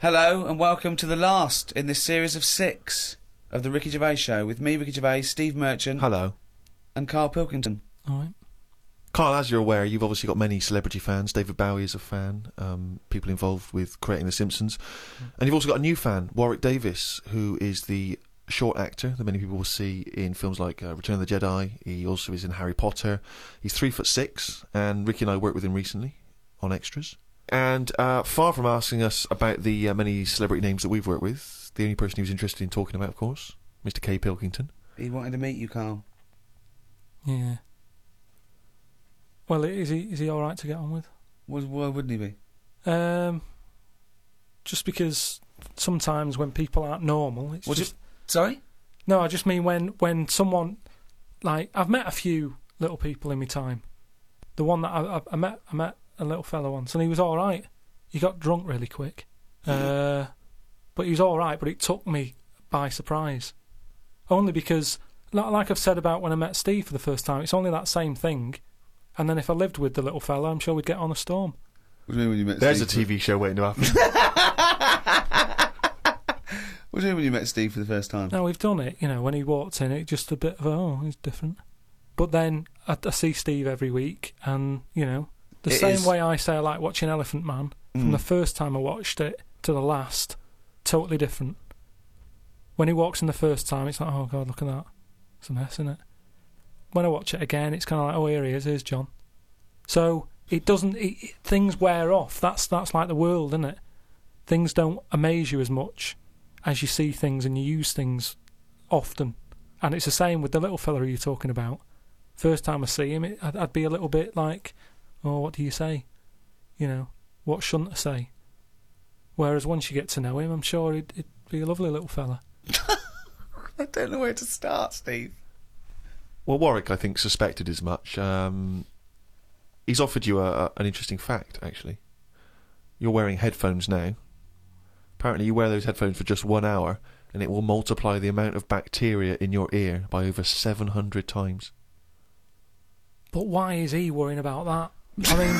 Hello and welcome to the last in this series of six of the Ricky Gervais Show with me, Ricky Gervais, Steve Merchant, Hello. and Carl Pilkington. All right. Carl, as you're aware, you've obviously got many celebrity fans. David Bowie is a fan, um, people involved with creating The Simpsons. And you've also got a new fan, Warwick Davis, who is the short actor that many people will see in films like uh, Return of the Jedi. He also is in Harry Potter. He's three foot six, and Ricky and I worked with him recently on extras. And uh, far from asking us about the uh, many celebrity names that we've worked with, the only person he was interested in talking about, of course, Mr. K. Pilkington. He wanted to meet you, Carl. Yeah. Well, is he is he all right to get on with? Was why wouldn't he be? Um, just because sometimes when people aren't normal, it's Was just Sorry. no. I just mean when when someone like I've met a few little people in my time. The one that I, I, I met I met a little fellow once, and he was all right. He got drunk really quick, uh, but he was all right. But it took me by surprise, only because, li- like I've said about when I met Steve for the first time, it's only that same thing. And then if I lived with the little fella, I'm sure we'd get on a storm. What do you mean when you met There's a Steve? TV show waiting to happen. What do you mean when you met Steve for the first time? No, we've done it. You know, when he walked in, it just a bit of oh, he's different. But then I, I see Steve every week, and you know, the It same is- way I say I like watching Elephant Man from Mm. the first time I watched it to the last, totally different. When he walks in the first time, it's like, oh god, look at that, it's a mess, isn't it? When I watch it again, it's kind of like, oh, here he is, here's John. So it doesn't. It, things wear off. That's that's like the world, isn't it? Things don't amaze you as much as you see things and you use things often. And it's the same with the little fella you're talking about. First time I see him, it, I'd, I'd be a little bit like, oh, what do you say? You know, what shouldn't I say? Whereas once you get to know him, I'm sure he'd, he'd be a lovely little fella. I don't know where to start, Steve. Well, Warwick, I think, suspected as much. Um, he's offered you a, a, an interesting fact, actually. You're wearing headphones now. Apparently, you wear those headphones for just one hour, and it will multiply the amount of bacteria in your ear by over 700 times. But why is he worrying about that? I mean,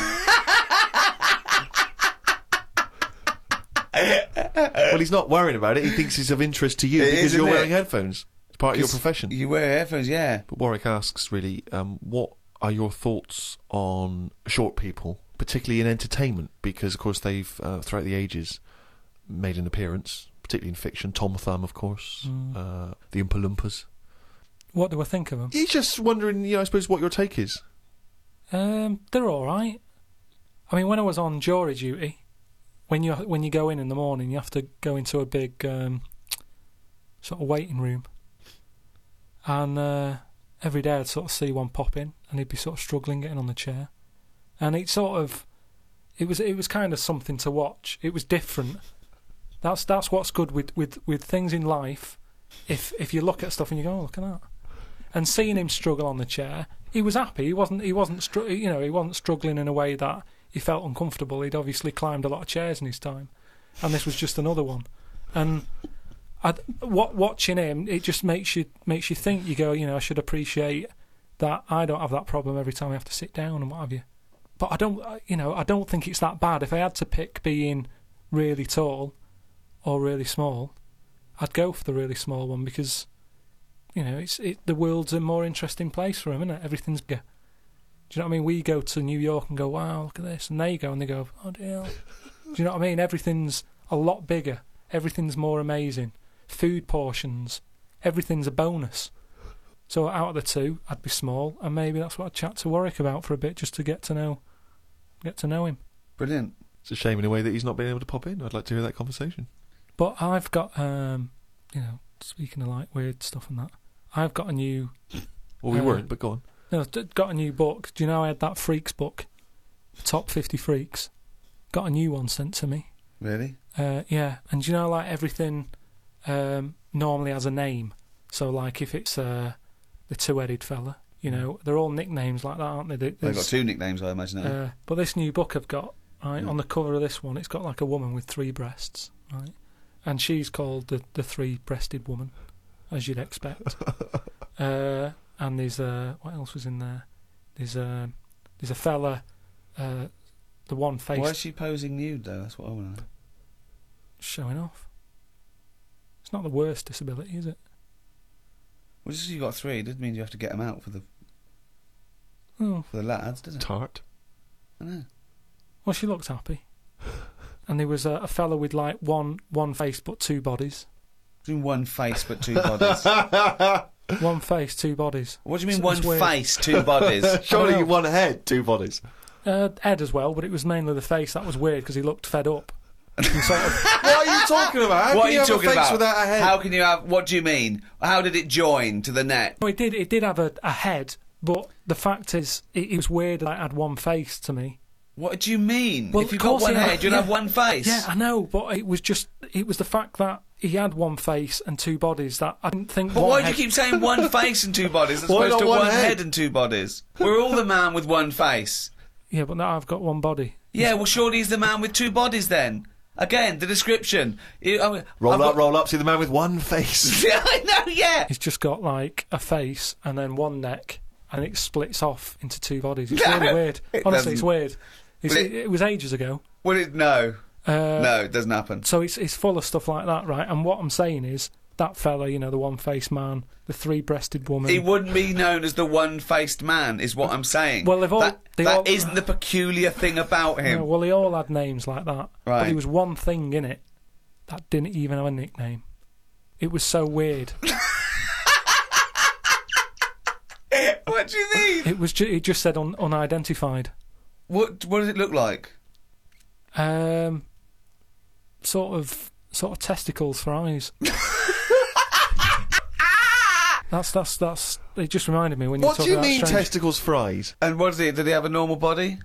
well, he's not worrying about it. He thinks it's of interest to you It because is, you're wearing it? headphones. It's part of your profession. You wear headphones, yeah. But Warwick asks, really, um, what are your thoughts on short people, particularly in entertainment? Because, of course, they've, uh, throughout the ages, made an appearance, particularly in fiction. Tom Thumb, of course, Mm. uh, the Oompa Loompas. what do I think of them? He's just wondering, you know, I suppose, what your take is. Um, they're all right. I mean, when I was on jury duty, when you when you go in in the morning, you have to go into a big um, sort of waiting room, and uh, every day I'd sort of see one pop in, and he'd be sort of struggling getting on the chair, and it sort of it was it was kind of something to watch. It was different. That's that's what's good with, with, with things in life. If if you look at stuff and you go, oh, look at that, and seeing him struggle on the chair, he was happy. He wasn't. He wasn't. Str- you know, he wasn't struggling in a way that he felt uncomfortable. He'd obviously climbed a lot of chairs in his time, and this was just another one. And I, what watching him, it just makes you makes you think. You go, you know, I should appreciate that I don't have that problem every time I have to sit down and what have you. But I don't, uh, you know, I don't think it's that bad. If I had to pick being really tall or really small, I'd go for the really small one because you know, it's it, the world's a more interesting place for him, isn't it? Everything's bigger. Do you know what I mean? We go to New York and go, wow, look at this, and they go and they go, oh dear. Do you know what I mean? Everything's a lot bigger. Everything's more amazing. Food portions, everything's a bonus. So out of the two, I'd be small, and maybe that's what I'd chat to Warwick about for a bit, just to get to know, get to know him. Brilliant. It's a shame in a way that he's not been able to pop in. I'd like to hear that conversation. But I've got, um, you know, speaking of like weird stuff and that, I've got a new Well, we Uh, weren't, but go on. No, d- got a new book. Do you know I had that Freaks book? Top 50 Freaks. Got a new one sent to me. Really? Uh, yeah, and do you know, like everything um, normally has a name. So, like if it's uh, the two headed fella, you know, they're all nicknames like that, aren't they? There- They've got two nicknames, I imagine. uh, but this new book I've got, right, Yeah. on the cover of this one, it's got like a woman with three breasts, right? And she's called the, the three breasted woman, as you'd expect. uh, and there's, uh, what else was in there? There's, uh, there's a fella, uh, the one face. Why is she posing nude, though? That's what I want to know. showing off. It's not the worst disability, is it? Well, just 'cause you got three it doesn't mean you have to get them out for the Oh, for the lads, does it? Tart. I know. well, she looked happy. And there was a, a fella with like one one face but two bodies. Doing one face but two bodies. One face, two bodies. What do you mean It's- one it's weird. face, two bodies? Surely you one head, two bodies. Uh, Ed as well, but it was mainly the face that was weird because he looked fed up. And sort of, what are you talking about? How what can are you you have talking a face about? without a head? How can you have? What do you mean? How did it join to the neck? no, it did. It did have a, a head, but the fact is, it, it was weird that it had one face to me. What do you mean? Well, if you of got course one head, you'd yeah. have one face. Yeah, I know, but it was just it was the fact that he had one face and two bodies that I didn't think. But one why do you keep saying one face and two bodies as Why opposed to one one head? head? and two bodies? We're all the man with one face. Yeah, but now I've got one body. Yeah, well, surely he's the man with two bodies then. Again, the description. You- I mean, roll I've up, got- roll up. See the man with one face. Yeah, I know. Yeah. He's just got like a face and then one neck, and it splits off into two bodies. It's No, really weird. it Honestly, it's doesn't. weird. It's, Well, it, it- it was ages ago. Well, it, no, Uh, no, it doesn't happen. So it's it's full of stuff like that, right? And what I'm saying is that fella, you know, the one-faced man, the three-breasted woman. He wouldn't be known as the one-faced man, is what I'm saying. Well, they've all- that, they that isn't the peculiar thing about No, him. well, they all had names like that. right? But there was one thing in it that didn't even have a nickname. It was so weird. what do you mean? It was. Ju- it just said un- unidentified. What What does it look like? Um, sort of, sort of testicles for eyes. that's that's that's. It just reminded me when you were what do talking you about mean strange- testicles fries? And what is it? Did he have a normal body?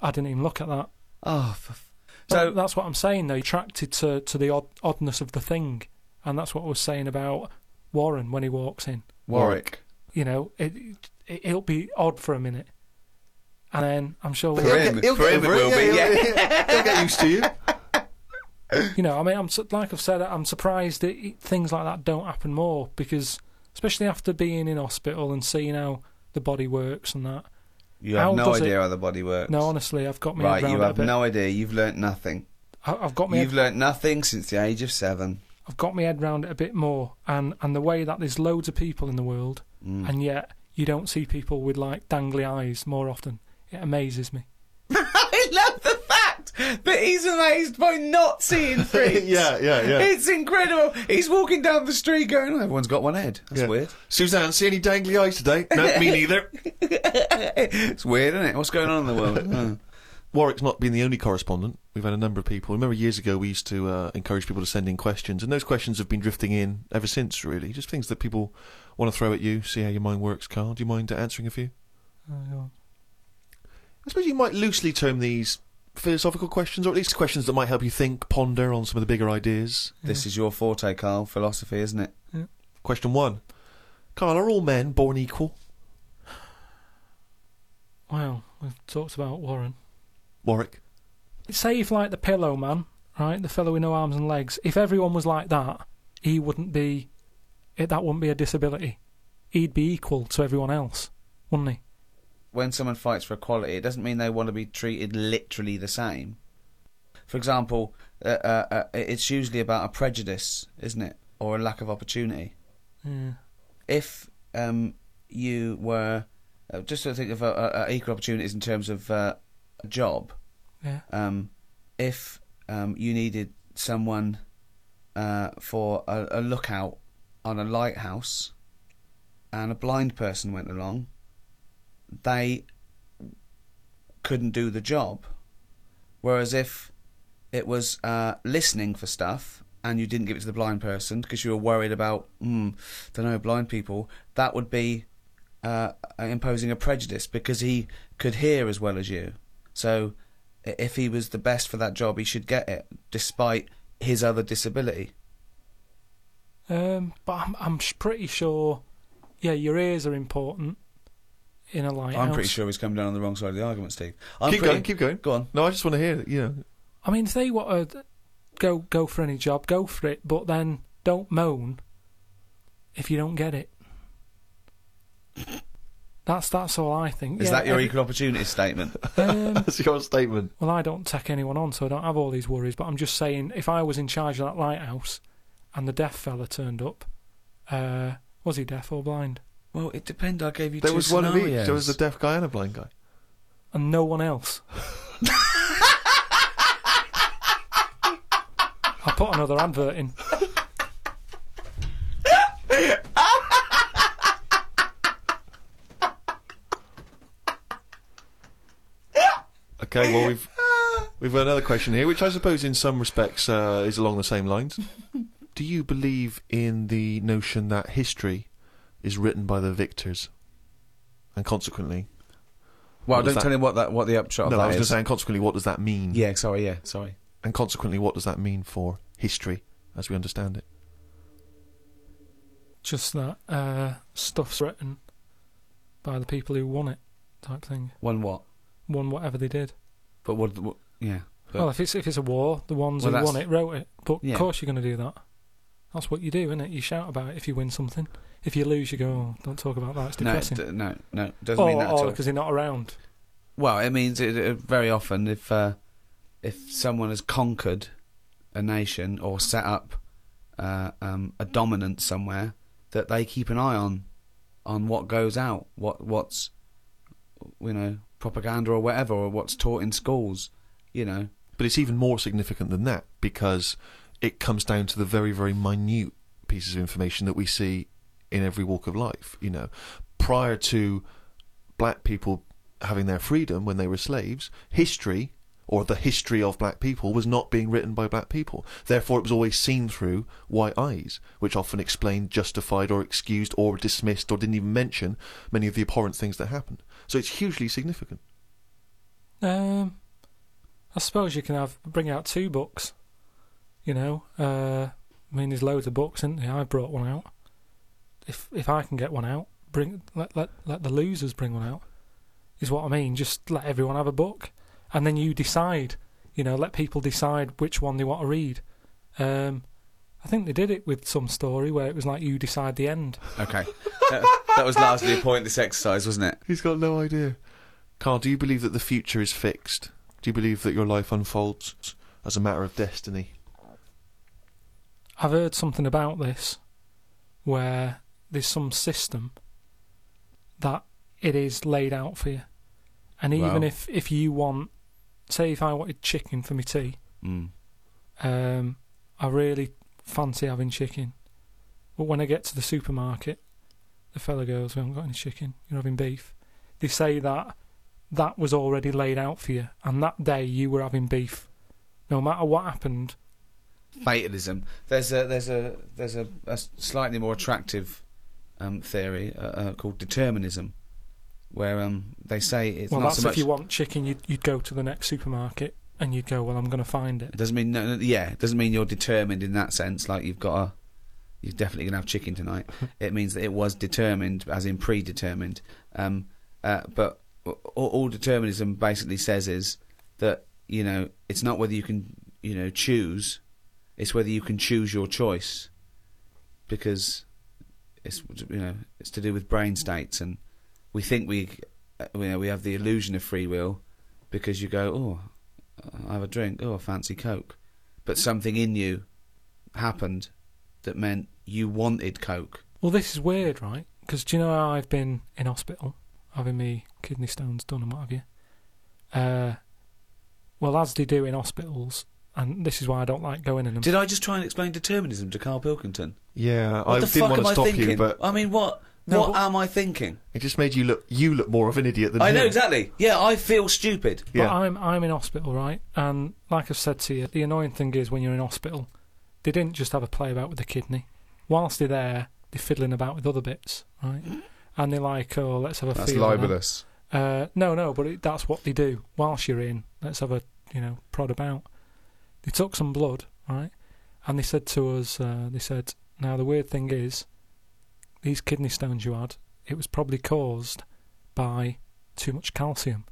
I didn't even look at that. Oh, for f- So so that's what I'm saying. Though, attracted to to the odd, oddness of the thing, and that's what I was saying about Warren when he walks in. Warwick. You know, it, it it'll be odd for a minute, and then I'm sure. For we'll- him. He'll for get him it over will be, yeah, yeah. he'll- he'll get used to you. you know, I mean, I'm like I've said, I'm surprised that things like that don't happen more because, especially after being in hospital and seeing how the body works and that. You have How no idea it- how the body works. No, honestly, I've got me right, you round it a have no idea. You've learnt nothing. I, I've got me. You've learnt nothing since the age of seven. I've got my head round it a bit more, and and the way that there's loads of people in the world, Mm. and yet you don't see people with like dangly eyes more often. It amazes me. I love the fact that he's amazed by not seeing freaks. yeah, yeah, yeah. It's incredible. He's walking down the street going, oh, everyone's got one head. That's Yeah. weird. Suzanne, see any dangly eyes today? No, me neither. it's weird, isn't it? What's going on in the world? Oh. Warwick's not been the only correspondent. We've had a number of people. Remember years ago we used to uh, encourage people to send in questions, and those questions have been drifting in ever since. Really, just things that people want to throw at you. See how your mind works, Carl. Do you mind uh, answering a few? Oh, I suppose you might loosely term these philosophical questions, or at least questions that might help you think, ponder on some of the bigger ideas. This is your forte, Carl. Philosophy, isn't it? Question one: Carl, are all men born equal? Well, we've talked about Warren. Warwick. Say if like the pillow man, right, the fellow with no arms and legs, if everyone was like that, he wouldn't be. It, that wouldn't be a disability. He'd be equal to everyone else, wouldn't he? When someone fights for equality, it doesn't mean they want to be treated literally the same. For example, uh, uh, uh, it's usually about a prejudice, isn't it, or a lack of opportunity. Yeah. if um, you were uh, just to think of uh, uh, equal opportunities in terms of uh, a job, Yeah. um, if um, you needed someone uh, for a, a lookout on a lighthouse, and a blind person went along, they couldn't do the job. Whereas if it was uh, listening for stuff and you didn't give it to the blind person because you were worried about, mm, don't know, blind people, that would be uh, imposing a prejudice because he could hear as well as you. So if he was the best for that job, he should get it despite his other disability. Um, but I'm I'm pretty sure. Yeah, your ears are important in a lighthouse. I'm pretty sure he's come down on the wrong side of the argument, Steve. I'm keep pretty- going, keep going. Go on. No, I just want to hear. You know, I mean, if they want to go go for any job, go for it. But then don't moan if you don't get it. That's that's all I think. Is Yeah, that your every- equal opportunity statement? um, That's your statement. well, I don't take anyone on, so I don't have all these worries. But I'm just saying, if I was in charge of that lighthouse, and the deaf fella turned up, uh, was he deaf or blind? Well, it depends. I gave you There two was one of each. scenarios. There was a deaf guy and a blind guy. And no one else. I put another advert in. Okay, well we've we've got another question here, which I suppose in some respects uh, is along the same lines. Do you believe in the notion that history is written by the victors, and consequently, well, what don't that? tell him what that what the upshot no, of I was going is. to say, and consequently, what does that mean? Yeah, sorry, yeah, sorry. And consequently, what does that mean for history as we understand it? Just that uh, stuff's written by the people who won it, type thing. One what? Won whatever they did. But what? what yeah. But- well, if it's if it's a war, the ones Well, who that's- won it wrote it. But Yeah. of course you're going to do that. That's what you do, isn't it? You shout about it if you win something. If you lose, you go, oh, "Don't talk about that. It's no, depressing." d- no, no, doesn't mean that at or all. because they're not around. Well, it means it, it, very often if uh, if someone has conquered a nation or set up uh, um, a dominance somewhere, that they keep an eye on on what goes out, what what's you know propaganda or whatever, or what's taught in schools. You know, But it's even more significant than that because it comes down to the very, very minute pieces of information that we see in every walk of life. You know, prior to black people having their freedom when they were slaves, history or the history of black people was not being written by black people. Therefore, it was always seen through white eyes, which often explained, justified, or excused, or dismissed, or didn't even mention many of the abhorrent things that happened. So it's hugely significant. Um, I suppose you can have bring out two books. You know, uh, I mean, there's loads of books, isn't there? I brought one out. If if I can get one out, bring let let let the losers bring one out. Is what I mean. Just let everyone have a book, and then you decide. You know, let people decide which one they want to read. Um, I think they did it with some story where it was like you decide the end. okay, that, that was largely the point of this exercise, wasn't it? He's got no idea. Carl, do you believe that the future is fixed? Do you believe that your life unfolds as a matter of destiny? I've heard something about this where there's some system that it is laid out for you. And even Wow. if, if you want, say, if I wanted chicken for my tea, Mm. um, I really fancy having chicken. But when I get to the supermarket, the fella goes, We haven't got any chicken, you're having beef. They say that that was already laid out for you, and that day you were having beef. No matter what happened, fatalism. There's a there's a there's a, a slightly more attractive um, theory uh, uh, called determinism, where um, they say it's well, not that's so much. if you want chicken, you'd, you'd go to the next supermarket and you'd go, well, I'm going to find it. It doesn't mean no, no, yeah, it doesn't mean you're determined in that sense. Like you've got a, you're definitely gonna have chicken tonight. it means that it was determined, as in predetermined. Um, uh, but all, all determinism basically says is that you know it's not whether you can you know choose, it's whether you can choose your choice, because it's you know it's to do with brain states, and we think we uh, you know we have the illusion of free will because you go oh I have a drink. Oh, I fancy Coke. But something in you happened that meant you wanted Coke. Well, this is weird, right? Because do you know how I've been in hospital having me kidney stones done and what have you? Uh, well, as they do in hospitals, and this is why I don't like going in them. Did I just try and explain determinism to Carl Pilkington? Yeah, What I the didn't fuck want am to I stop thinking? you, but I mean, what? No, what but- am I thinking? it just made you look you look more of an idiot than me. I know exactly. Yeah, I feel stupid. But Yeah. I'm I'm in hospital, right? And like I've said to you, the annoying thing is when you're in hospital, they didn't just have a play about with the kidney. Whilst they're there, they're fiddling about with other bits, right? And they're like, "Oh, let's have a That's feel of that." libelous. Uh, no, no, but it, that's what they do. Whilst you're in, let's have a you know prod about. They took some blood, right? And they said to us, uh, they said, now the weird thing is, these kidney stones you had, it was probably caused by too much calcium,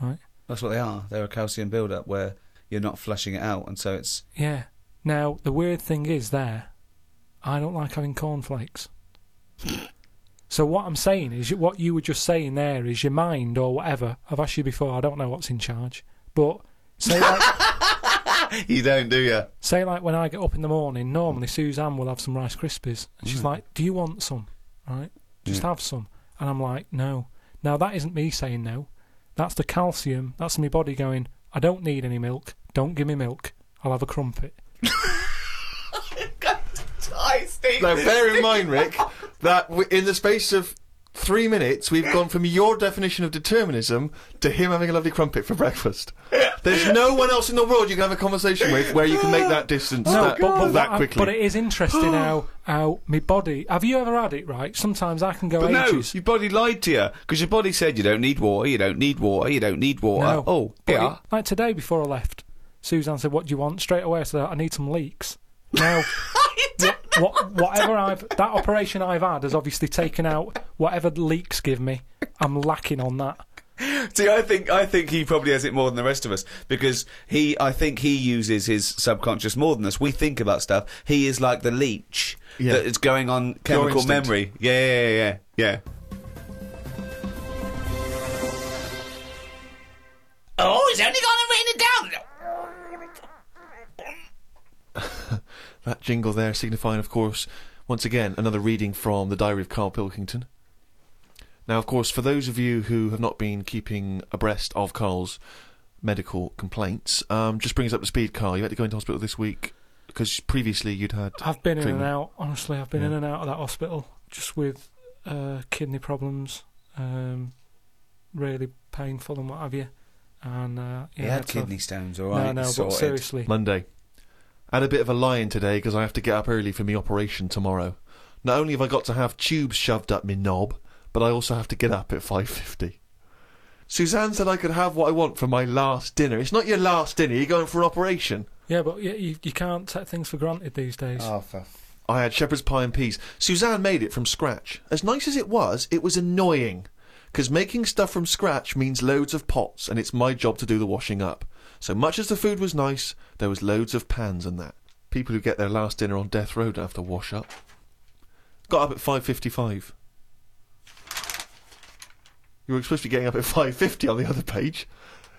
right? That's what they are. They're a calcium build-up where you're not flushing it out, and so it's Yeah. Now the weird thing is there, I don't like having cornflakes. So what I'm saying is, what you were just saying there is your mind or whatever. I've asked you before. I don't know what's in charge, but say like, You don't, do you? say like when I get up in the morning, normally Suzanne will have some Rice Krispies, and she's Mm. like, "Do you want some? Right, just Yeah. have some." And I'm like, "No." Now that isn't me saying no. That's the calcium. That's my body going. I don't need any milk. Don't give me milk. I'll have a crumpet. Now, bear in mind, Rick, that w- in the space of three minutes, we've gone from your definition of determinism to him having a lovely crumpet for breakfast. There's no one else in the world you can have a conversation with where you can make that distance that, but, but, that I- quickly. but it is interesting how how my body. Have you ever had it right? Sometimes I can go But no, your body lied to you because your body said you don't need water, you don't need water, you don't need water. No. Oh, yeah. it- like today before I left, Suzanne said, "What do you want?" Straight away, I said, "I need some leaks." Now, what, what, whatever I've that operation I've had has obviously taken out whatever leaks give me. I'm lacking on that. See, I think I think he probably has it more than the rest of us because he, I think he uses his subconscious more than us. We think about stuff. He is like the leech Yeah. that is going on chemical instinct. memory. Yeah, yeah, yeah, yeah. Oh, it's only going to rain it down. That jingle there signifying, of course, once again, another reading from the Diary of Carl Pilkington. Now, of course, for those of you who have not been keeping abreast of Carl's medical complaints, um, just bring us up to speed, Carl. You had to go into hospital this week because previously you'd had. I've been in and out. Honestly, I've been Yeah. in and out of that hospital just with uh, kidney problems, um, really painful and what have you. And uh, He yeah, had kidney stones, all No, right. no, but sorted. seriously, Monday. I had a bit of a lie-in today because I have to get up early for my operation tomorrow. Not only have I got to have tubes shoved up my knob, but I also have to get up at 5.50. Suzanne said I could have what I want for my last dinner. It's not your last dinner, you're going for an operation. yeah, but you, you, you can't take things for granted these days. Oh, for I had shepherd's pie and peas. Suzanne made it from scratch. As nice as it was, it was annoying. Because making stuff from scratch means loads of pots, and it's my job to do the washing up. So much as the food was nice, there was loads of pans and that. People who get their last dinner on death row don't have to wash up. Got up at 5.55. You were supposed to be getting up at 5.50 on the other page.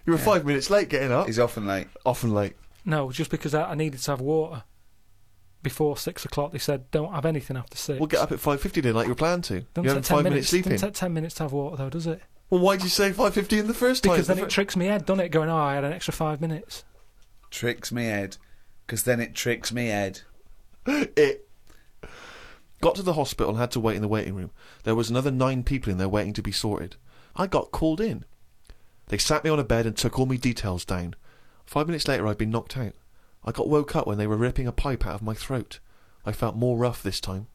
You were Yeah. five minutes late getting up. he's often late. Often late. No, just because I, I needed to have water before six o'clock. They said don't have anything after six. We'll get up at 5.50 then, like you were planned to. Doesn't You're having take ten five minutes minutes. sleeping. Doesn't take ten minutes to have water though, does it? Well, why did you say 5.50 in the first place? Because then The it fir- tricks me head, doesn't it? Going, oh, I had an extra five minutes. Tricks me head, because then it tricks me head. it got to the hospital and had to wait in the waiting room. There was another nine people in there waiting to be sorted. I got called in. They sat me on a bed and took all my details down. Five minutes later, I'd been knocked out. I got woke up when they were ripping a pipe out of my throat. I felt more rough this time.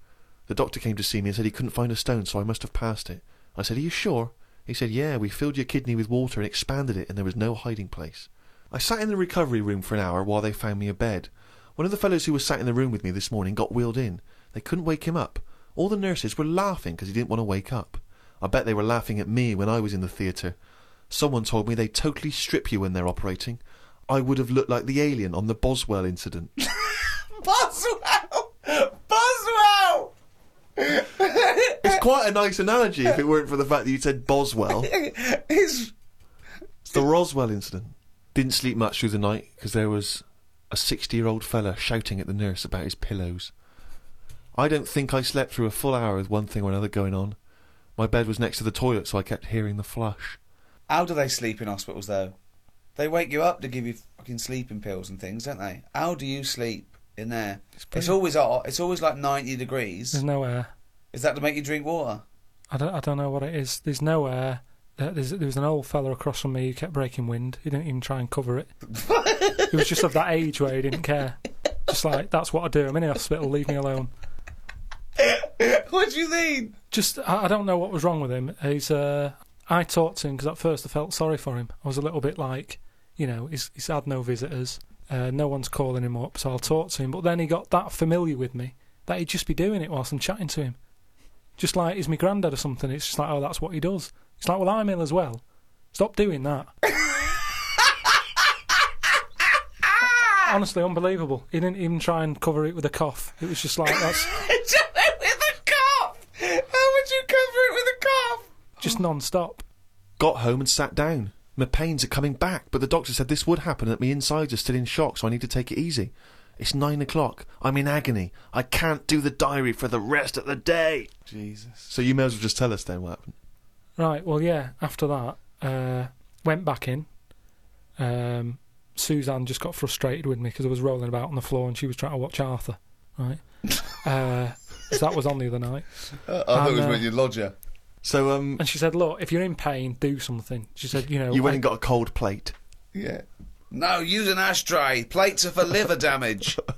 The doctor came to see me and said he couldn't find a stone, so I must have passed it. I said, Are you sure? He said, Yeah, we filled your kidney with water and expanded it, and there was no hiding place. I sat in the recovery room for an hour while they found me a bed. One of the fellows who was sat in the room with me this morning got wheeled in. They couldn't wake him up. All the nurses were laughing because he didn't want to wake up. I bet they were laughing at me when I was in the theatre. Someone told me they totally strip you when they're operating. I would have looked like the alien on the Boswell incident. Boswell! Boswell! it's quite a nice analogy if it weren't for the fact that you said Boswell. It's It's the Roswell incident. Didn't sleep much through the night because there was a 60 year old fella shouting at the nurse about his pillows. I don't think I slept through a full hour with one thing or another going on. My bed was next to the toilet, so I kept hearing the flush. How do they sleep in hospitals though? They wake you up to give you fucking sleeping pills and things, don't they? How do you sleep in there? It's, pretty- always hot. It's always like ninety degrees. There's no air. Is that to make you drink water? I don't, I don't know what it is. There's no air. There, there's, there was an old fella across from me who kept breaking wind. He didn't even try and cover it. he was just of that age where he didn't care. Just like, that's what I do. I'm in the hospital, leave me alone. what do you mean? Just, I, I don't know what was wrong with him. He's, uh, I talked to him because at first I felt sorry for him. I was a little bit like, you know, he's, he's had no visitors. Uh, no one's calling him up, so I'll talk to him. But then he got that familiar with me that he'd just be doing it whilst I'm chatting to him. Just like he's my granddad or something. It's just like, oh, that's what he does. It's like, well, I'm ill as well. Stop doing that. Honestly, unbelievable. He didn't even try and cover it with a cough. It was just like, that's. with a cough. How would you cover it with a cough? just non-stop. Got home and sat down. My pains are coming back, but the doctor said this would happen and that my insides are still in shock, so I need to take it easy. It's nine o'clock. I'm in agony. I can't do the diary for the rest of the day. Jesus. So you may as well just tell us then what happened. Right. Well, yeah. After that, uh, went back in. Um, Suzanne just got frustrated with me because I was rolling about on the floor and she was trying to watch Arthur. Right. uh, so that was on the other night. Uh, I thought it was uh, with your lodger. So um, And she said, "Look, if you're in pain, do something." She said, "You know, you went I- and got a cold plate. Yeah. No, use an ashtray. Plates are for liver damage.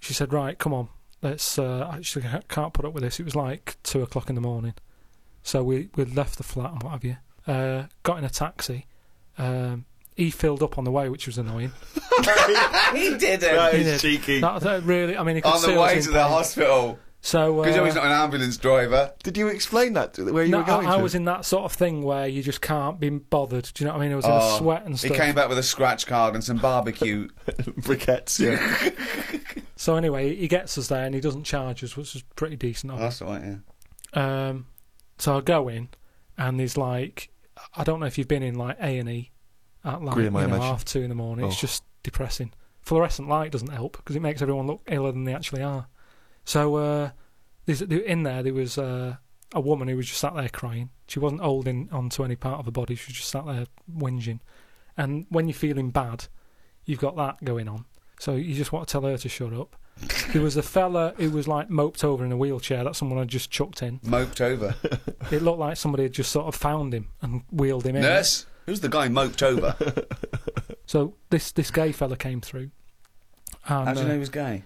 She said, "Right, come on, let's." Uh, I actually can't put up with this. It was like two o'clock in the morning, so we we left the flat and what have you. Uh, got in a taxi. Um, he filled up on the way, which was annoying. he did That it. He is cheeky. That, that really, I mean, he could On see the way in to the pain. hospital. So Because uh, he's not an ambulance driver. Did you explain that to- where you no, were going I, I to? was in that sort of thing where you just can't be bothered. Do you know what I mean? I was in a Oh, sweat and stuff. He came back with a scratch card and some barbecue. briquettes. Yeah. So anyway, he gets us there and he doesn't charge us, which is pretty decent. of him. That's all right, yeah. Um, so I go in, and there's like, I don't know if you've been in like A and E at like Grim, I you know, imagine. half two in the morning. It's Oh. just depressing. Fluorescent light doesn't help because it makes everyone look iller than they actually are. So uh, in there there was uh, a woman who was just sat there crying. She wasn't holding onto any part of her body. She was just sat there whinging. And when you're feeling bad, you've got that going on. So you just want to tell her to shut up. there was a fella who was like moped over in a wheelchair that someone had just chucked in. Moped over. It looked like somebody had just sort of found him and wheeled him in. Nurse? Who's the guy moped over? So this this gay fella came through. And, How do you uh, know he was gay?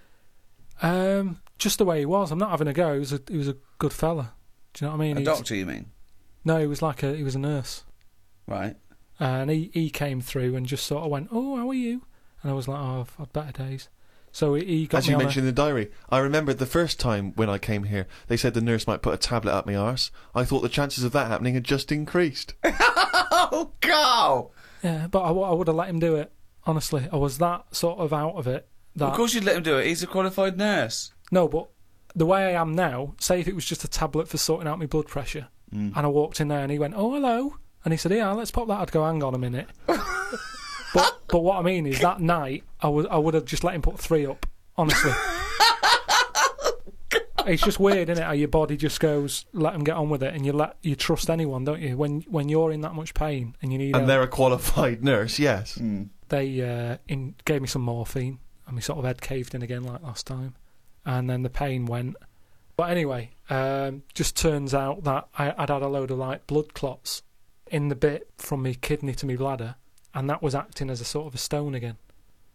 Um, just the way he was. I'm not having a go. He was a, he was a good fella. Do you know what I mean? A He was- doctor, you mean? no, he was like a he was a nurse, Right. Uh, and he he came through and just sort of went, "Oh, how are you?" And I was like, "Oh, I've had better days." So he, he got As me you on a- mentioned in the diary, I remember the first time when I came here, they said the nurse might put a tablet up my arse. I thought the chances of that happening had just increased. Oh, God! yeah, but I, would have let him do it. Honestly, I was that sort of out of it. That Of course you'd let him do it. He's a qualified nurse. No, but the way I am now, say if it was just a tablet for sorting out my blood pressure, Mm. and I walked in there and he went, "Oh, hello," and he said, "Yeah, let's pop that." I'd go, "Hang on a minute." but but what I mean is that night I would I would have just let him put three up. Honestly, it's just weird, isn't it? How your body just goes, let them get on with it, and you let you trust anyone, don't you? When when you're in that much pain and you need And help. they're a qualified nurse, yes. Mm. they uh, in, gave me some morphine, and my sort of head caved in again like last time, and then the pain went. But anyway, um, just turns out that I, I'd had a load of like blood clots in the bit from my kidney to my bladder, and that was acting as a sort of a stone again.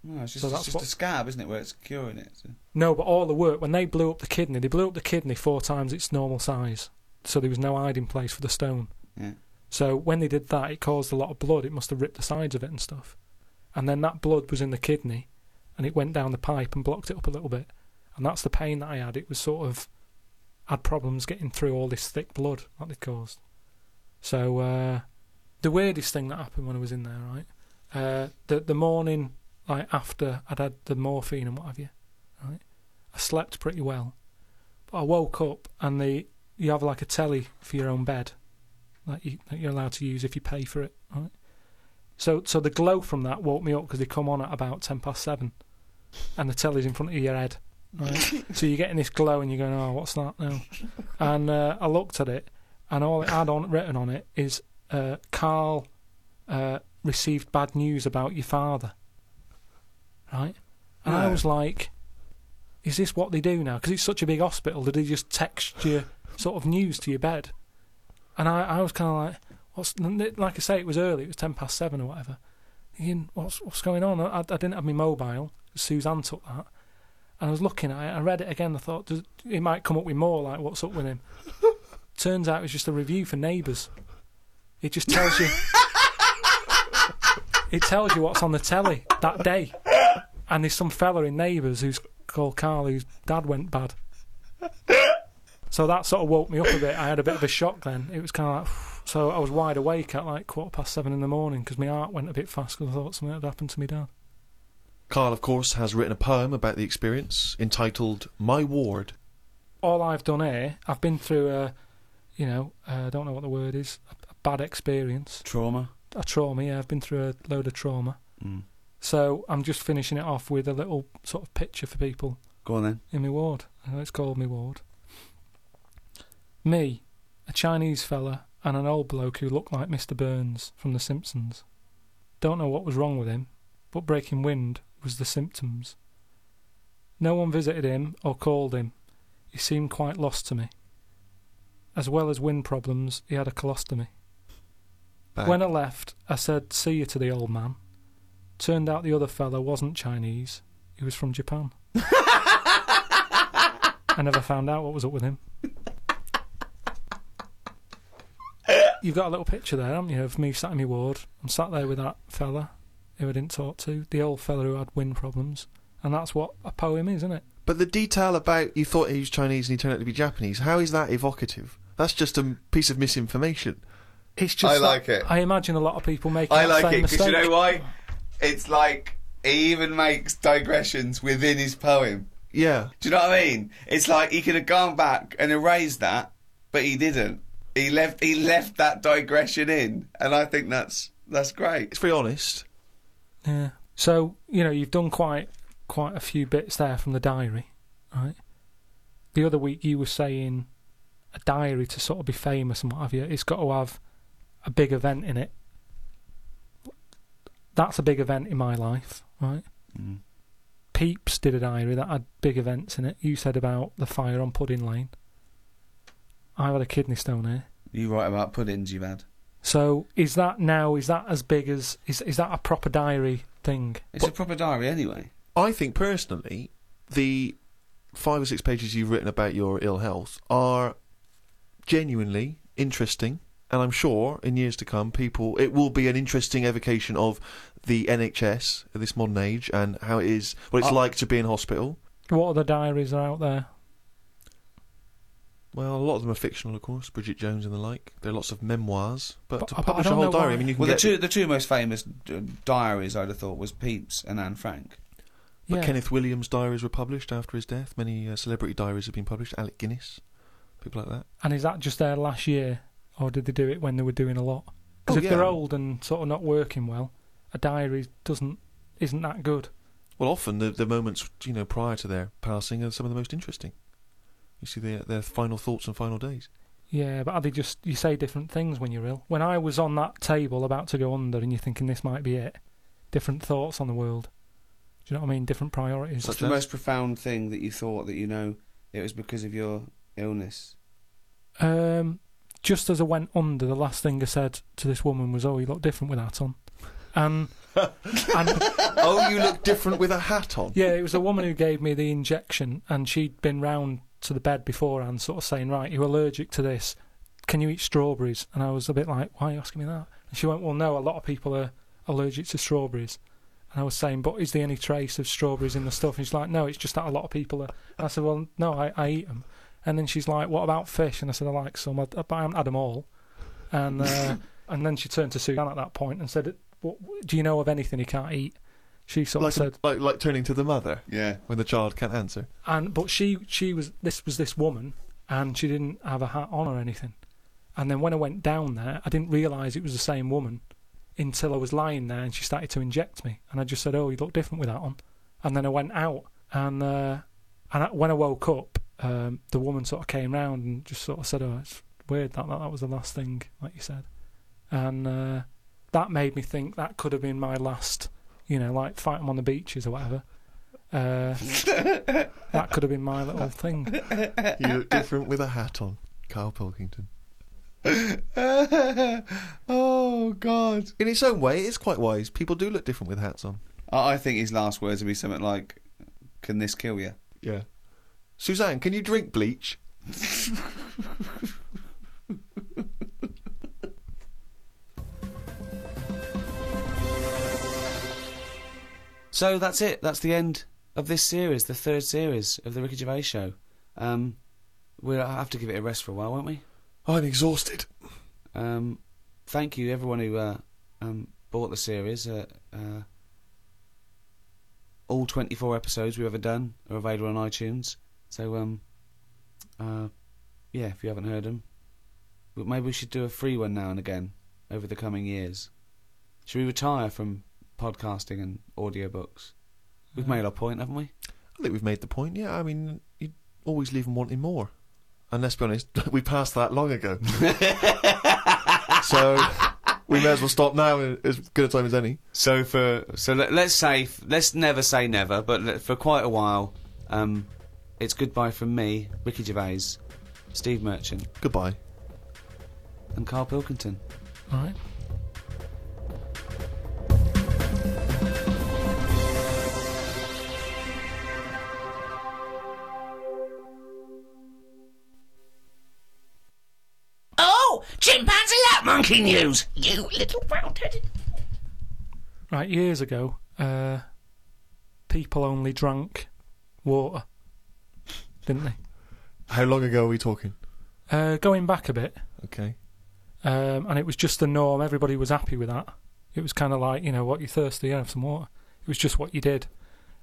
No, it's just, So it's that's just what- a scab, isn't it, where it's curing it? So. No, but all the work when they blew up the kidney, they blew up the kidney four times its normal size, so there was no hiding place for the stone. Yeah. So when they did that, it caused a lot of blood. It must have ripped the sides of it and stuff. And then that blood was in the kidney, and it went down the pipe and blocked it up a little bit. And that's the pain that I had. It was sort of had problems getting through all this thick blood that they caused. So uh, the weirdest thing that happened when I was in there, right? Uh, the the morning like after I'd had the morphine and what have you, right? I slept pretty well, but I woke up and the you have like a telly for your own bed that, you, that you're allowed to use if you pay for it, right? So so the glow from that woke me up because they come on at about ten past seven, and the telly's in front of your head, right? so you're getting this glow and you're going, oh, what's that now? And uh, I looked at it, and all it had on written on it is uh, Carl uh, received bad news about your father, right? And I was like, is this what they do now? Because it's such a big hospital. Did they just text you sort of news to your bed? And I, I was kind of like, what's like I say, it was early. It was ten past seven or whatever. Thinking, what's what's going on? I, I didn't have my mobile. Suzanne took that, and I was looking at it. I read it again. I thought does, it might come up with more like what's up with him. Turns out it was just a review for Neighbours. It just tells you. it tells you what's on the telly that day, and there's some fella in Neighbours who's called Carl whose dad went bad. So that sort of woke me up a bit. I had a bit of a shock then. It was kind of like, so I was wide awake at like quarter past seven in the morning because my heart went a bit fast because I thought something had happened to me dad. Carl, of course, has written a poem about the experience entitled My Ward. All I've done here, I've been through a, you know, uh, I don't know what the word is, a, a bad experience, Trauma. a trauma. Yeah, I've been through a load of trauma. Mm. So I'm just finishing it off with a little sort of picture for people Go on then. in my ward. It's called me ward. Me, a Chinese fella, and an old bloke who looked like Mr. Burns from The Simpsons. Don't know what was wrong with him, but breaking wind was the symptoms. No one visited him or called him. He seemed quite lost to me. As well as wind problems, he had a colostomy. When I left, I said see you to the old man. Turned out the other fella wasn't Chinese, he was from Japan. I never found out what was up with him. You've got a little picture there, haven't you, of me sat in my ward. I'm sat there with that fella who I didn't talk to, the old fella who had wind problems. And that's what a poem is, isn't it? But the detail about you thought he was Chinese and he turned out to be Japanese, how is that evocative? That's just a piece of misinformation. It's just I like it. I imagine a lot of people make I like same it because mistake. you know why? It's like he even makes digressions within his poem. Yeah. Do you know what I mean? It's like he could have gone back and erased that, but he didn't. He left. He left that digression in, and I think that's that's great. It's very honest. Yeah. So you know you've done quite quite a few bits there from the diary, right? The other week you were saying a diary to sort of be famous and what have you. It's got to have a big event in it. That's a big event in my life, right? Mm. Pepys did a diary that had big events in it. You said about the fire on Pudding Lane. I had a kidney stone here. You write about puddings you've had. So is that now? Is that as big as? Is is that a proper diary thing? It's a proper diary anyway. I think personally, the five or six pages you've written about your ill health are genuinely interesting, and I'm sure in years to come, people it will be an interesting evocation of the NHS at this modern age and how it is, what it's Uh, like to be in hospital. What other diaries are out there? Well, a lot of them are fictional, of course. Bridget Jones and the like. There are lots of memoirs, but, But- to but publish a whole diary, why- I mean, you can Well, the get. two the two most famous diaries I'd have thought was Pepys and Anne Frank. but yeah. Kenneth Williams' diaries were published after his death. Many uh, celebrity diaries have been published. Alec Guinness, people like that. And is that just their last year, or did they do it when they were doing a lot? Because Oh, if yeah. they're old and sort of not working well, a diary doesn't isn't that good. Well, often the the moments you know prior to their passing are some of the most interesting. You see their their final thoughts and final days. Yeah, but are they just you say different things when you're ill? When I was on that table about to go under, and you're thinking this might be it, different thoughts on the world. Do you know what I mean? Different priorities. What's the most profound thing that you thought that you know it was because of your illness? Um, just as I went under, the last thing I said to this woman was, "Oh, you look different with that on," and and oh, you look different with a hat on. Yeah, it was the woman who gave me the injection, and she'd been round to the bed beforehand, sort of saying, "Right, you're allergic to this. Can you eat strawberries?" And I was a bit like, "Why are you asking me that?" And she went, "Well, no, a lot of people are allergic to strawberries." And I was saying, "But is there any trace of strawberries in the stuff?" And she's like, "No, it's just that a lot of people are." And I said, "Well, no, I, I eat them." And then she's like, "What about fish?" And I said, "I like some, I- but I haven't had them all." And uh, and then she turned to Suzanne at that point and said, what, "Do you know of anything he can't eat?" She sort Like, of said, like like turning to the mother Yeah. when the child can't answer. and but she she was this was this woman and she didn't have a hat on or anything and then when i went down there i didn't realize it was the same woman until i was lying there and she started to inject me and i just said oh you look different with that on and then i went out and uh and I, when i woke up um the woman sort of came round and just sort of said oh it's weird that that, that was the last thing like you said and uh that made me think that could have been my last you know like fight them on the beaches or whatever uh that could have been my little thing. You look different with a hat on. Carl Pilkington. oh God! In its own way, it's quite wise. People do look different with hats on. I I think his last words would be something like, "Can this kill you?" Yeah. Suzanne, can you drink bleach? So that's it. That's the end of this series, the third series of the Ricky Gervais show. Um, we'll have to give it a rest for a while, won't we? I'm exhausted. Um, thank you, everyone who uh, um, bought the series. Uh, uh, all 24 episodes we've ever done are available on iTunes. So, um, uh, yeah, if you haven't heard them, But maybe we should do a free one now and again over the coming years. Should we retire from podcasting and audiobooks? We've made our point, haven't we? I think we've made the point. Yeah, I mean, you always leave them wanting more. And let's be honest, we passed that long ago. so we may as well stop now. As good a time as any. So for so let, let's say let's never say never, but for quite a while, um, it's goodbye from me, Ricky Gervais, Steve Merchant, Goodbye. and Carl Pilkington. All right. Monkey news, you little round-headed. Right, years ago, uh, people only drank water, didn't they? How long ago are we talking? Uh, going back a bit, Okay. um, and it was just the norm. Everybody was happy with that. It was kind of like, you know, what you're thirsty, yeah, have some water. It was just what you did,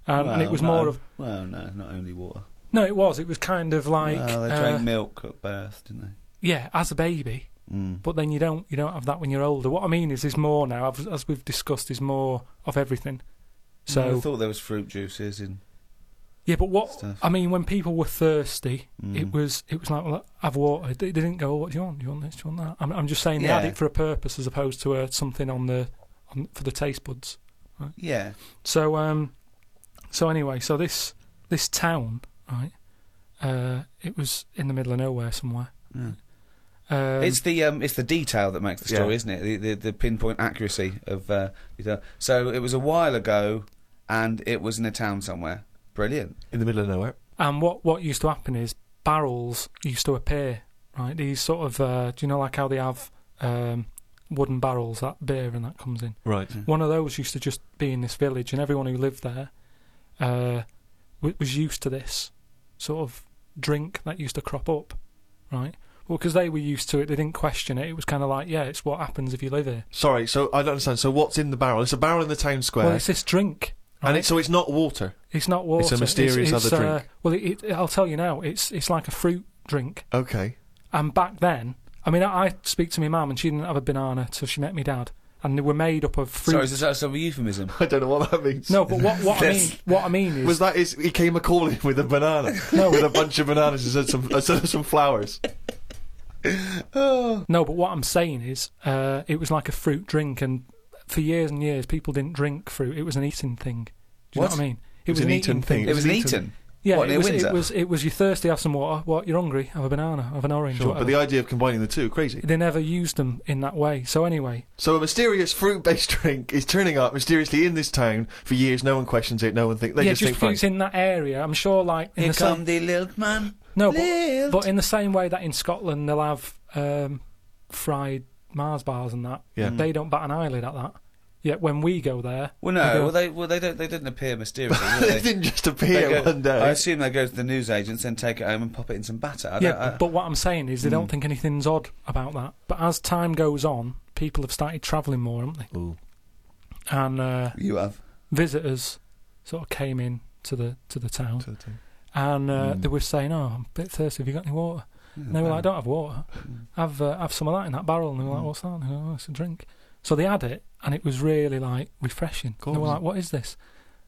um, and it was no. more of well, no, not only water. no, it was. It was kind of like, well, they uh, drank milk at birth, didn't they? yeah, as a baby. Mm. But then you don't you don't have that when you're older. What I mean is, there's more now, as- we've discussed, is more of everything. So I thought there was fruit juices in. yeah, but what Stuff. I mean, when people were thirsty, Mm. it was it was like well, have water. They, didn't go, oh, what do you want? Do you want this? Do you want that? I'm, I'm just saying they had it for a purpose as opposed to uh, something on the on, for the taste buds. Yeah, So um, so anyway, so this this town, right? Uh, it was in the middle of nowhere somewhere. yeah. Um, it's the um, it's the detail that makes the story, Yeah. isn't it? The, the the pinpoint accuracy of uh. So it was a while ago, and it was in a town somewhere. Brilliant. In the middle of nowhere. And what what used to happen is barrels used to appear, right? These sort of uh, do you know like how they have um, wooden barrels that beer and that comes in. Right. One of those used to just be in this village, and everyone who lived there uh, was used to this sort of drink that used to crop up, right? Well, because they were used to it, they didn't question it. It was kind of like, yeah, it's what happens if you live here. Sorry. So I don't understand. So what's in the barrel? It's a barrel in the town square, Well, it's this drink, right? and it's, so it's not water. It's not water. It's a mysterious it's, other uh, drink. well, it, it, I'll tell you now. It's it's like a fruit drink. Okay. And back then, I mean, I, I speak to my mum, and she didn't have a banana till she met me dad, and they were made up of fruit. Sorry, is that sort of a euphemism? I don't know what that means. no, but what what I mean what I mean is Was that is he came a calling with a banana? No. with a bunch of bananas and said some uh, said some flowers. no, but what I'm saying is, uh, it was like a fruit drink, and for years and years, people didn't drink fruit. It was an eating thing. Do you What? know what I mean? It was an eating thing. It was an Eton. Yeah, What, it was, it was. It was. You thirsty? Have some water. What? You're hungry? Have a banana. Have an orange. Sure, but the idea of combining the two crazy. they never used them in that way. So anyway, So a mysterious fruit-based drink is turning up mysteriously in this town for years. No one questions it. No one thinks. they yeah, just, just think fine. in that area. I'm sure, like in Here the come the little man. No, but, but in the same way that in Scotland they'll have um, fried Mars bars and that. Yeah. They don't bat an eyelid at that. Yet when we go there, Well, they no, go- well they well they don't they didn't appear mysteriously. they they? didn't just appear go- one day. I assume they go to the newsagents, then take it home and pop it in some batter. I yeah, don't, I, but what I'm saying is they don't Mm. think anything's odd about that. But as time goes on, people have started travelling more, haven't they? Ooh. And uh, you have. visitors sort of came in to the to the town, To the town. And uh, Mm. they were saying, "Oh, I'm a bit thirsty. Have you got any water?" And they were like, "I don't have water. Mm. Have uh, have some of that in that barrel." And they were like, Mm. "What's that?" And they were like, "Oh, it's a drink." So they had it, and it was really like refreshing. They were like, "What is this?"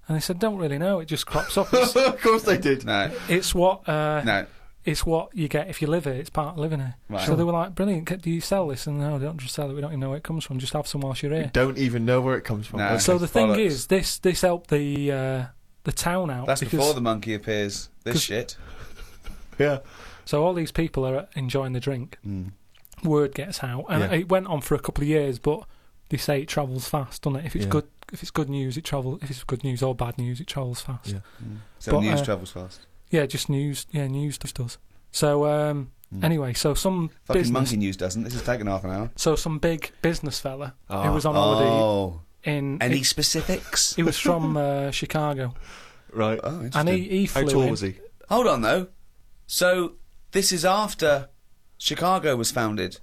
And they said, "Don't really know. It just crops up. Of course they did. No, it's what uh, no. it's what you get if you live here. It's part of living here." Right. So they were like, "Brilliant. Do you sell this?" And no, they don't just sell it. We don't even know where it comes from. Just have some whilst you're You here. don't even know where it comes from. No. So the thing bollocks. is, this this helped the uh, the town out. That's because, before the monkey appears. This shit. yeah. So all these people are enjoying the drink. Mm. Word gets out, and Yeah. it went on for a couple of years. But they say it travels fast, doesn't it? If it's Yeah. good, if it's good news, it travels. If it's good news or bad news, it travels fast. Yeah. Mm. So But, news uh, travels fast. Yeah, just news. Yeah, news just does. So um, Mm. anyway, so some Fucking business, monkey news doesn't. This has taken half an hour. so some big business fella Ah. who was on holiday Oh, in. any he, specifics? he was from uh, Chicago, Right. Oh, and interesting. he, he How tall in. was he? Hold on though. So this is after Chicago was founded.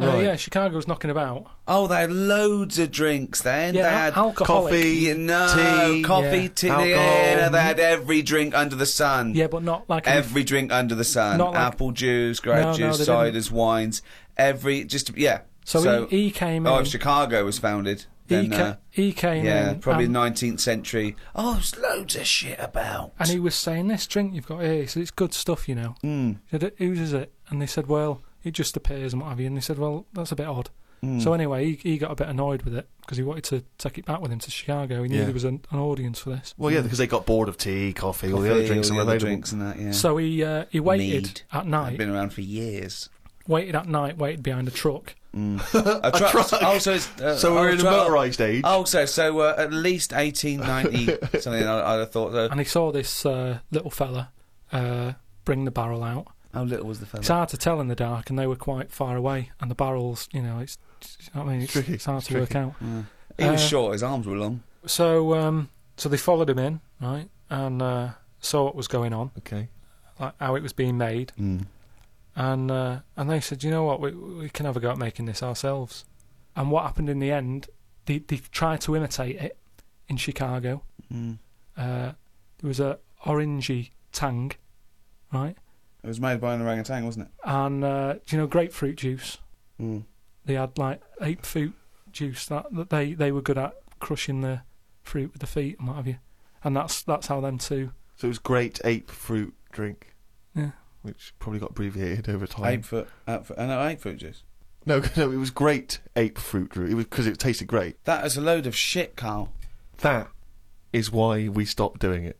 Uh, Right. yeah, Chicago's knocking about. Oh, they had loads of drinks then. Yeah, they had alcoholic. coffee, you know, tea, coffee, yeah. tea, alcohol. yeah, they had every drink under the sun. Yeah, but not like an- Every drink under the sun. Not like- Apple juice, grape No, no, juice, didn't. ciders, wines. Every just yeah. So, he, he came oh, in. if Chicago was founded. Then, ca- uh, he came yeah, in. probably and, 19th century. Oh, there's loads of shit about. and he was saying, "This drink you've got here, he said, it's good stuff, you know." Mm, He said, "Whose is it?" And they said, "Well, it just appears and what have you." And they said, "Well, that's a bit odd." mm. So anyway, he, he got a bit annoyed with it because he wanted to take it back with him to Chicago. He knew Yeah. there was an, an audience for this. Well, yeah, because they got bored of tea, coffee, all the other Coffee, drinks all the other drinks and that. Yeah. So he uh, he waited Mead. at I've night, been around for years. waited at night, waited behind a truck, Mm. a truck. truck. So, it's, uh, So we're in the truck. motorised age. Oh, so so uh, at least 1890 something. I, I'd have thought. So. and he saw this uh, little fella uh, bring the barrel out. How little was the fella? It's hard to tell in the dark, and they were quite far away. And the barrels, you know, it's, you know I mean, it's, Tricky, it's hard it's to work out. Yeah. He was Uh, short. His arms were long. So, um, so they followed him in, right, and uh, saw what was going on, Okay. like how it was being made, Mm. And uh, and they said, you know what, we we can have a go at making this ourselves. And what happened in the end? They they tried to imitate it in Chicago. Mm. Uh, there was a orangey tang, right, It was made by an orangutan, wasn't it? and uh, do you know grapefruit juice? Mm. They had like ape fruit juice that, that they they were good at crushing the fruit with the feet and what have you, and that's that's how them two. So it was great ape fruit drink. Which probably got abbreviated over time. Ape foot, eight foot, uh, no, eight foot juice. No, no, it was great ape fruit juice. It was because it tasted great. That is a load of shit, Carl. That is why we stopped doing it.